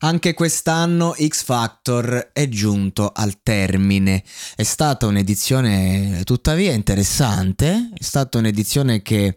Anche quest'anno X Factor è giunto al termine. È stata un'edizione tuttavia interessante, è stata un'edizione che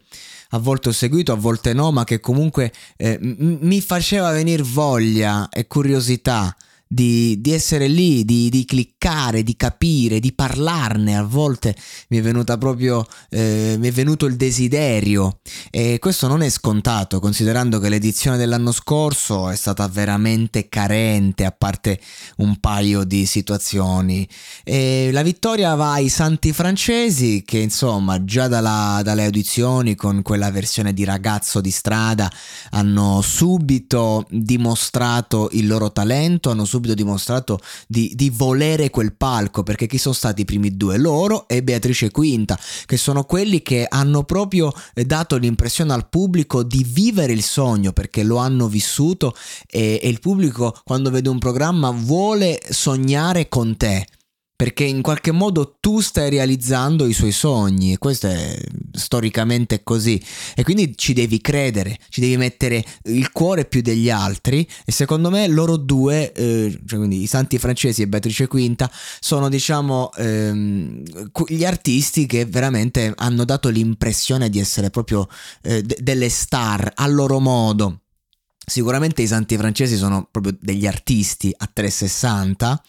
a volte ho seguito, a volte no, ma che comunque eh, m- mi faceva venire voglia e curiosità di, di essere lì, di, di, cliccare, di capire, di parlarne. A volte mi è venuta proprio, eh, mi è venuto il desiderio e questo non è scontato, considerando che l'edizione dell'anno scorso è stata veramente carente, a parte un paio di situazioni. E la vittoria va ai Santi Francesi, che insomma già dalla, dalle audizioni con quella versione di ragazzo di strada hanno subito dimostrato il loro talento, hanno subito dimostrato di, di, volere quel palco, perché chi sono stati i primi due? Loro e Beatrice Quinta, che sono quelli che hanno proprio eh, dato l'impressione al pubblico di vivere il sogno, perché lo hanno vissuto e, e il pubblico quando vede un programma vuole sognare con te perché in qualche modo tu stai realizzando i suoi sogni e questo è storicamente così e quindi ci devi credere, ci devi mettere il cuore più degli altri e secondo me loro due, eh, cioè quindi i Santi Francesi e Beatrice Quinta sono diciamo ehm, gli artisti che veramente hanno dato l'impressione di essere proprio eh, d- delle star a loro modo. Sicuramente i Santi Francesi sono proprio degli artisti a 360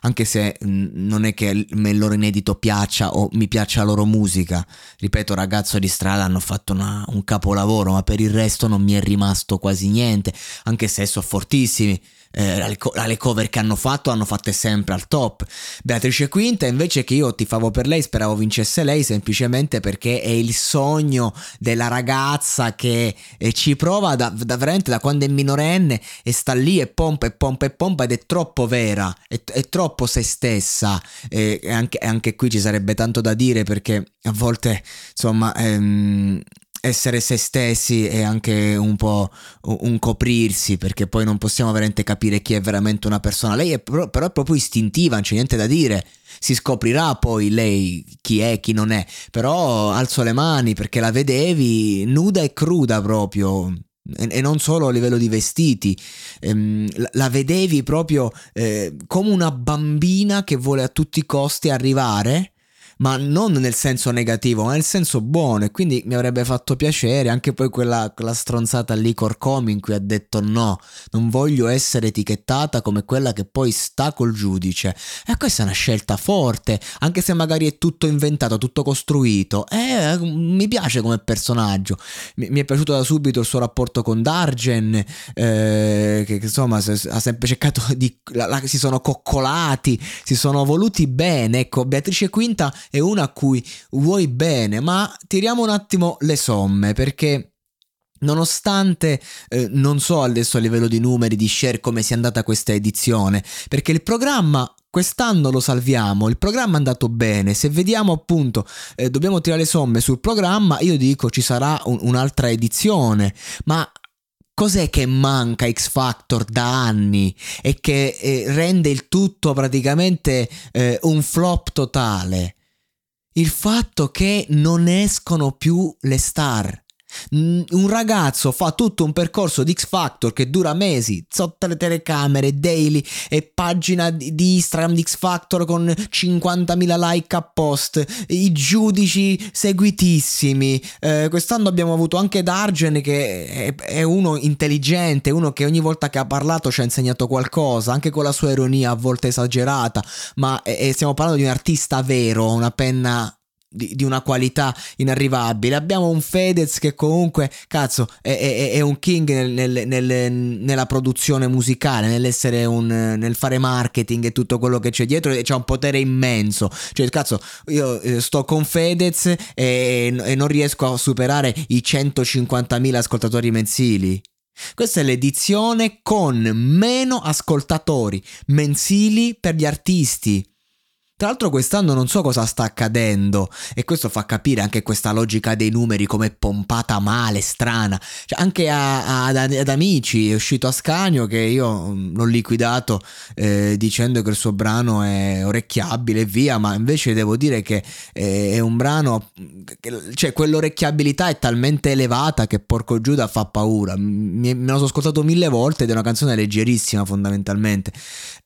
anche se mh, non è che il loro inedito piaccia o mi piaccia la loro musica. Ripeto, ragazzo di strada hanno fatto una, un capolavoro, ma per il resto non mi è rimasto quasi niente, anche se sono fortissimi eh, le cover che hanno fatto hanno fatte sempre al top. Beatrice Quinta invece che io ti favo per lei, speravo vincesse lei semplicemente perché è il sogno della ragazza che eh, ci prova da, da, veramente da quando è minorenne e sta lì e pompa e pompa e pompa ed è troppo vera, è, è troppo se stessa e anche, anche, qui ci sarebbe tanto da dire perché a volte insomma... Ehm, essere se stessi è anche un po' un coprirsi perché poi non possiamo veramente capire chi è veramente una persona. Lei è però, però è proprio istintiva, non c'è niente da dire. Si scoprirà poi lei chi è, chi non è. Però alzo le mani perché la vedevi nuda e cruda proprio. E non solo a livello di vestiti, ehm, la vedevi proprio eh, come una bambina che vuole a tutti i costi arrivare ma non nel senso negativo, ma nel senso buono. E quindi mi avrebbe fatto piacere anche poi quella, quella stronzata lì Corcomi in cui ha detto no, non voglio essere etichettata come quella che poi sta col giudice. E questa è una scelta forte, anche se magari è tutto inventato, tutto costruito. Eh, mi piace come personaggio. Mi, mi è piaciuto da subito il suo rapporto con Dargen, eh, che insomma ha sempre cercato di... La, la, si sono coccolati, si sono voluti bene. Ecco, Beatrice Quinta è una a cui vuoi bene, ma tiriamo un attimo le somme perché Nonostante eh, non so adesso a livello di numeri, di share come sia andata questa edizione, perché il programma quest'anno lo salviamo, il programma è andato bene, se vediamo appunto eh, dobbiamo tirare somme sul programma, io dico ci sarà un, un'altra edizione, ma Cos'è che manca X Factor da anni e che eh, rende il tutto praticamente eh, un flop totale? Il fatto che non escono più le star. Un ragazzo fa tutto un percorso di X Factor che dura mesi sotto le telecamere, daily e pagina di Instagram di X Factor con 50.000 like a post, i giudici seguitissimi. Eh, quest'anno abbiamo avuto anche Dargen che è, è, uno intelligente, uno che ogni volta che ha parlato ci ha insegnato qualcosa, anche con la sua ironia a volte esagerata, ma eh, stiamo parlando di un artista vero, una penna di, di, una qualità inarrivabile. Abbiamo un Fedez che comunque, cazzo, è, è, è un king nel, nel, nel, nella produzione musicale, nell'essere un, nel fare marketing e tutto quello che c'è dietro e c'ha un potere immenso. Cioè, cazzo, io eh, sto con Fedez e, e non riesco a superare i 150.000 ascoltatori mensili. Questa è l'edizione con meno ascoltatori mensili per gli artisti. Tra l'altro quest'anno non so cosa sta accadendo e questo fa capire anche questa logica dei numeri come pompata male, strana. Cioè, anche a, a, ad, amici è uscito a Scanio che io mm, l'ho liquidato eh, dicendo che il suo brano è orecchiabile e via, ma invece devo dire che è, è un brano, cioè quell'orecchiabilità è talmente elevata che porco Giuda fa paura. Me, me lo sono ascoltato mille volte ed è una canzone leggerissima fondamentalmente.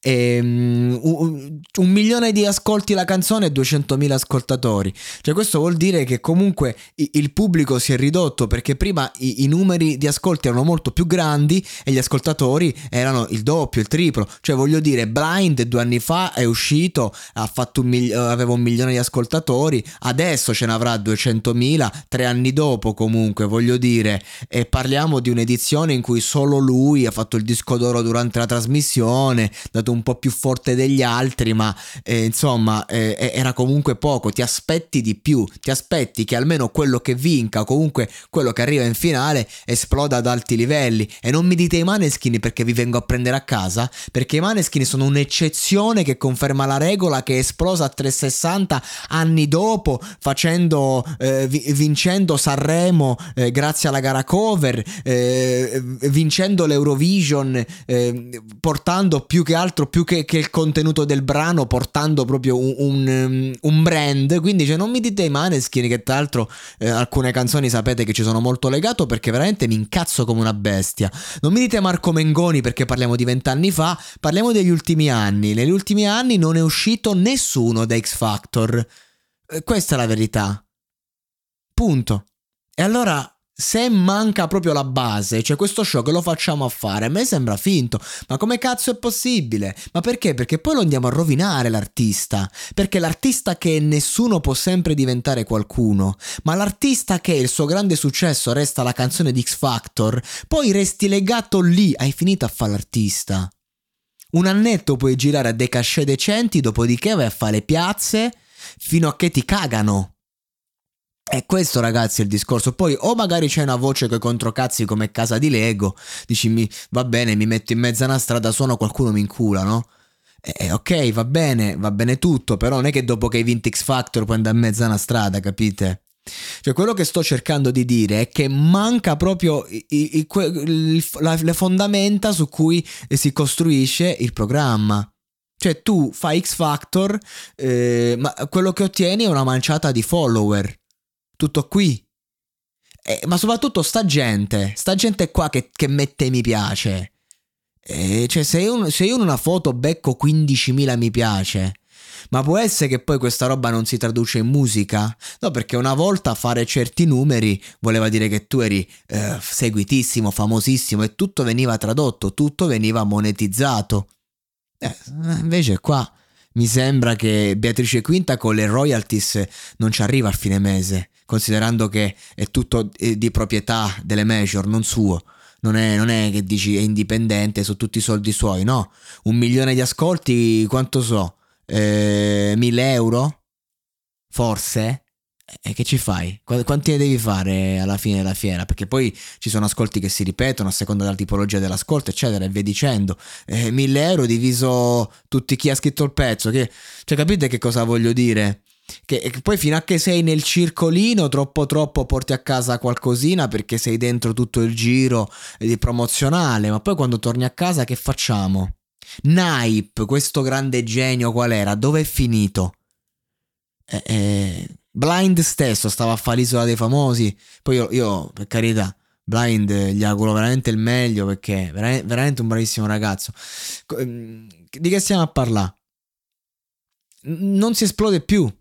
E, um, un, un milione di ascoltatori ascolti la canzone 200.000 ascoltatori. Cioè questo vuol dire che comunque il pubblico si è ridotto perché prima i, i numeri di ascolti erano molto più grandi e gli ascoltatori erano il doppio, il triplo. Cioè voglio dire, Blind due anni fa è uscito, un mil- aveva un milione di ascoltatori, adesso ce ne avrà 200.000, tre anni dopo comunque, voglio dire. E parliamo di un'edizione in cui solo lui ha fatto il disco d'oro durante la trasmissione, dato un po' più forte degli altri, ma eh, insomma insomma eh, era comunque poco, ti aspetti di più, ti aspetti che almeno quello che vinca, comunque quello che arriva in finale, esploda ad alti livelli. E non mi dite i maneskin perché vi vengo a prendere a casa, perché i maneskin sono un'eccezione che conferma la regola che è esplosa a 360 anni dopo, facendo, eh, vincendo Sanremo eh, grazie alla gara cover, eh, vincendo l'Eurovision, eh, portando più che altro, più che, che il contenuto del brano, portando proprio proprio un, un, um, un brand. Quindi, cioè, non mi dite i Maneskin, che tra l'altro eh, alcune canzoni sapete che ci sono molto legato perché veramente mi incazzo come una bestia. Non mi dite Marco Mengoni perché parliamo di vent'anni fa, parliamo degli ultimi anni. Negli ultimi anni non è uscito nessuno da X Factor. Eh, questa è la verità. Punto. E allora se manca proprio la base, cioè questo show che lo facciamo a fare, a me sembra finto. Ma come cazzo è possibile? Ma perché? Perché poi lo andiamo a rovinare l'artista. Perché l'artista che nessuno può sempre diventare qualcuno, ma l'artista che il suo grande successo resta la canzone di X Factor, poi resti legato lì, hai finito a fare l'artista. Un annetto puoi girare a dei cachet decenti, dopodiché vai a fare le piazze fino a che ti cagano. E questo ragazzi è il discorso. Poi o magari c'è una voce coi controcazzi come casa di Lego, dici mi, va bene, mi metto in mezzo a una strada, suono, qualcuno mi incula, no? Eh, ok, va bene, va bene tutto, però non è che dopo che hai vinto X Factor puoi andare in mezzo a una strada, capite? Cioè, quello che sto cercando di dire è che manca proprio i, i, i, la, le fondamenta su cui si costruisce il programma. Cioè, tu fai X Factor, eh, ma quello che ottieni è una manciata di follower tutto qui. Eh, ma soprattutto sta gente, sta gente qua che, che mette mi piace. Eh, cioè, se io, se io in una foto becco 15.000 mi piace, ma può essere che poi questa roba non si traduce in musica? No, perché una volta fare certi numeri voleva dire che tu eri eh, seguitissimo, famosissimo e tutto veniva tradotto, tutto veniva monetizzato. Eh, invece qua mi sembra che Beatrice Quinta con le royalties non ci arriva al fine mese considerando che è tutto eh, di proprietà delle major, non suo. Non è, non è, che dici è indipendente, su tutti i soldi suoi, no. Un milione di ascolti, quanto so? Eh, mille euro? Forse? E che ci fai? Quanti ne devi fare alla fine della fiera? Perché poi ci sono ascolti che si ripetono a seconda della tipologia dell'ascolto, eccetera, e via dicendo. Eh, 1000 euro diviso tutti chi ha scritto il pezzo. Che... Cioè, capite che cosa voglio dire? Che, poi fino a che sei nel circolino troppo troppo porti a casa qualcosina perché sei dentro tutto il giro di promozionale, ma poi quando torni a casa che facciamo? Naip, questo grande genio qual era? Dove è finito? Eh, eh, Blind stesso stava a fare l'isola dei famosi, poi io, io per carità Blind gli auguro veramente il meglio perché è veramente un bravissimo ragazzo. Ehm, di che stiamo a parlare? Non si esplode più.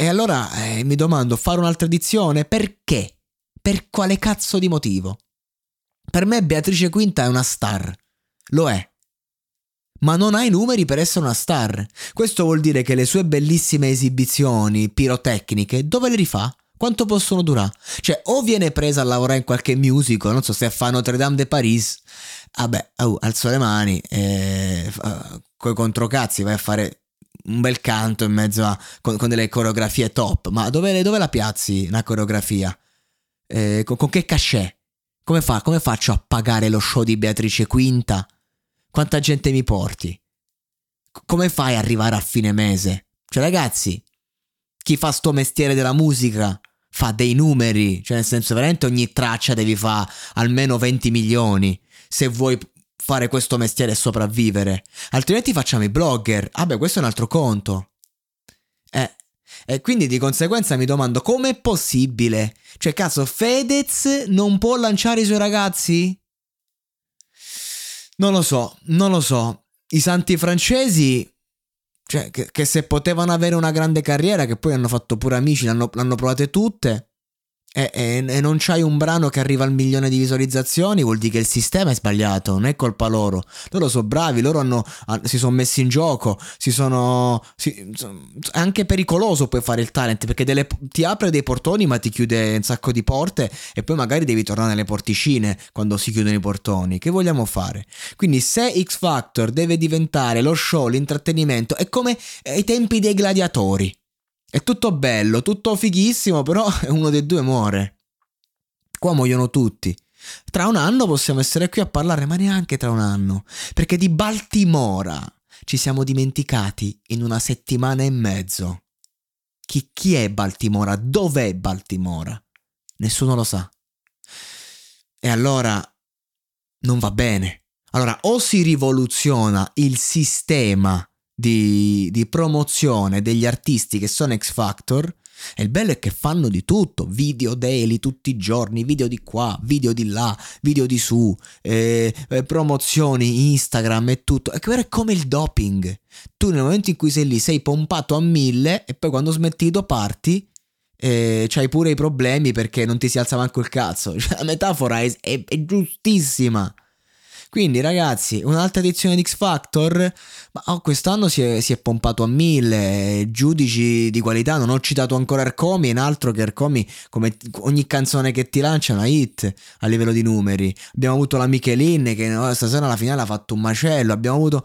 E allora eh, mi domando, fare un'altra edizione? Perché? Per quale cazzo di motivo? Per me Beatrice Quinta è una star. Lo è. Ma non ha i numeri per essere una star. Questo vuol dire che le sue bellissime esibizioni pirotecniche dove le rifà? Quanto possono durare? Cioè, o viene presa a lavorare in qualche musical, non so se fa Notre Dame de Paris, vabbè, oh, alzo le mani, eh, coi controcazzi vai a fare un bel canto in mezzo a con, con delle coreografie top. Ma dove, dove, la piazzi una coreografia? Eh, con, con, che cachet? Come, fa, come faccio a pagare lo show di Beatrice Quinta? Quanta gente mi porti? Come fai ad arrivare a fine mese? Cioè, ragazzi, chi fa sto mestiere della musica fa dei numeri, cioè nel senso veramente ogni traccia devi fare almeno 20 milioni se vuoi fare questo mestiere e sopravvivere. Altrimenti facciamo i blogger. Ah beh, questo è un altro conto. Eh, e quindi di conseguenza mi domando com'è possibile? Cioè, caso, Fedez non può lanciare i suoi ragazzi? Non lo so, non lo so. I santi francesi cioè, che, che, se potevano avere una grande carriera, che poi hanno fatto pure amici, l'hanno, l'hanno provate tutte, e, e, e, non c'hai un brano che arriva al milione di visualizzazioni, vuol dire che il sistema è sbagliato, non è colpa loro. Loro sono bravi, loro hanno, si sono messi in gioco, si sono... Si, è anche pericoloso poi fare il talent perché delle, ti apre dei portoni ma ti chiude un sacco di porte e poi magari devi tornare nelle porticine quando si chiudono i portoni. Che vogliamo fare? Quindi se X Factor deve diventare lo show, l'intrattenimento, è come ai tempi dei gladiatori. È tutto bello, tutto fighissimo, però uno dei due muore. Qua muoiono tutti. Tra un anno possiamo essere qui a parlare, ma neanche tra un anno, perché di Baltimora ci siamo dimenticati in una settimana e mezzo. Chi, chi è Baltimora? Dov'è Baltimora? Nessuno lo sa. E allora non va bene. Allora o si rivoluziona il sistema di, di promozione degli artisti che sono X Factor. E il bello è che fanno di tutto, video daily tutti i giorni, video di qua, video di là, video di su, eh, eh, promozioni, Instagram e tutto. È come il doping. Tu nel momento in cui sei lì sei pompato a mille e poi quando smetti di doparti eh, c'hai pure i problemi perché non ti si alza manco il cazzo. Cioè, la metafora è, è, è giustissima. Quindi ragazzi, un'altra edizione di X Factor, ma oh, quest'anno si è, si è, pompato a mille, giudici di qualità, non ho citato ancora Arcomi, in altro che Arcomi, come ogni canzone che ti lancia è una hit a livello di numeri. Abbiamo avuto la Michelin che oh, stasera alla finale ha fatto un macello, abbiamo avuto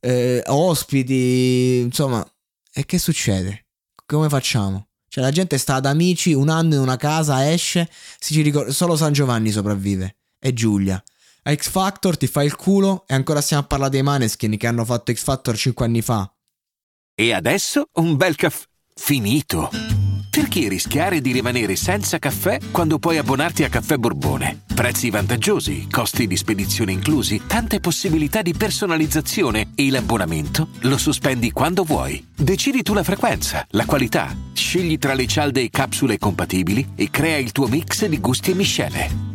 eh, ospiti, insomma, e che succede? Come facciamo? Cioè la gente sta ad amici un anno in una casa, esce, si ci ricorda, solo San Giovanni sopravvive e Giulia a X Factor ti fai il culo e ancora stiamo a parlare dei Maneskin che hanno fatto X Factor 5 anni fa. E adesso un bel caffè finito. Perché rischiare di rimanere senza caffè quando puoi abbonarti a Caffè Borbone? Prezzi vantaggiosi, costi di spedizione inclusi, tante possibilità di personalizzazione e l'abbonamento lo sospendi quando vuoi. Decidi tu la frequenza, la qualità, scegli tra le cialde e capsule compatibili e crea il tuo mix di gusti e miscele.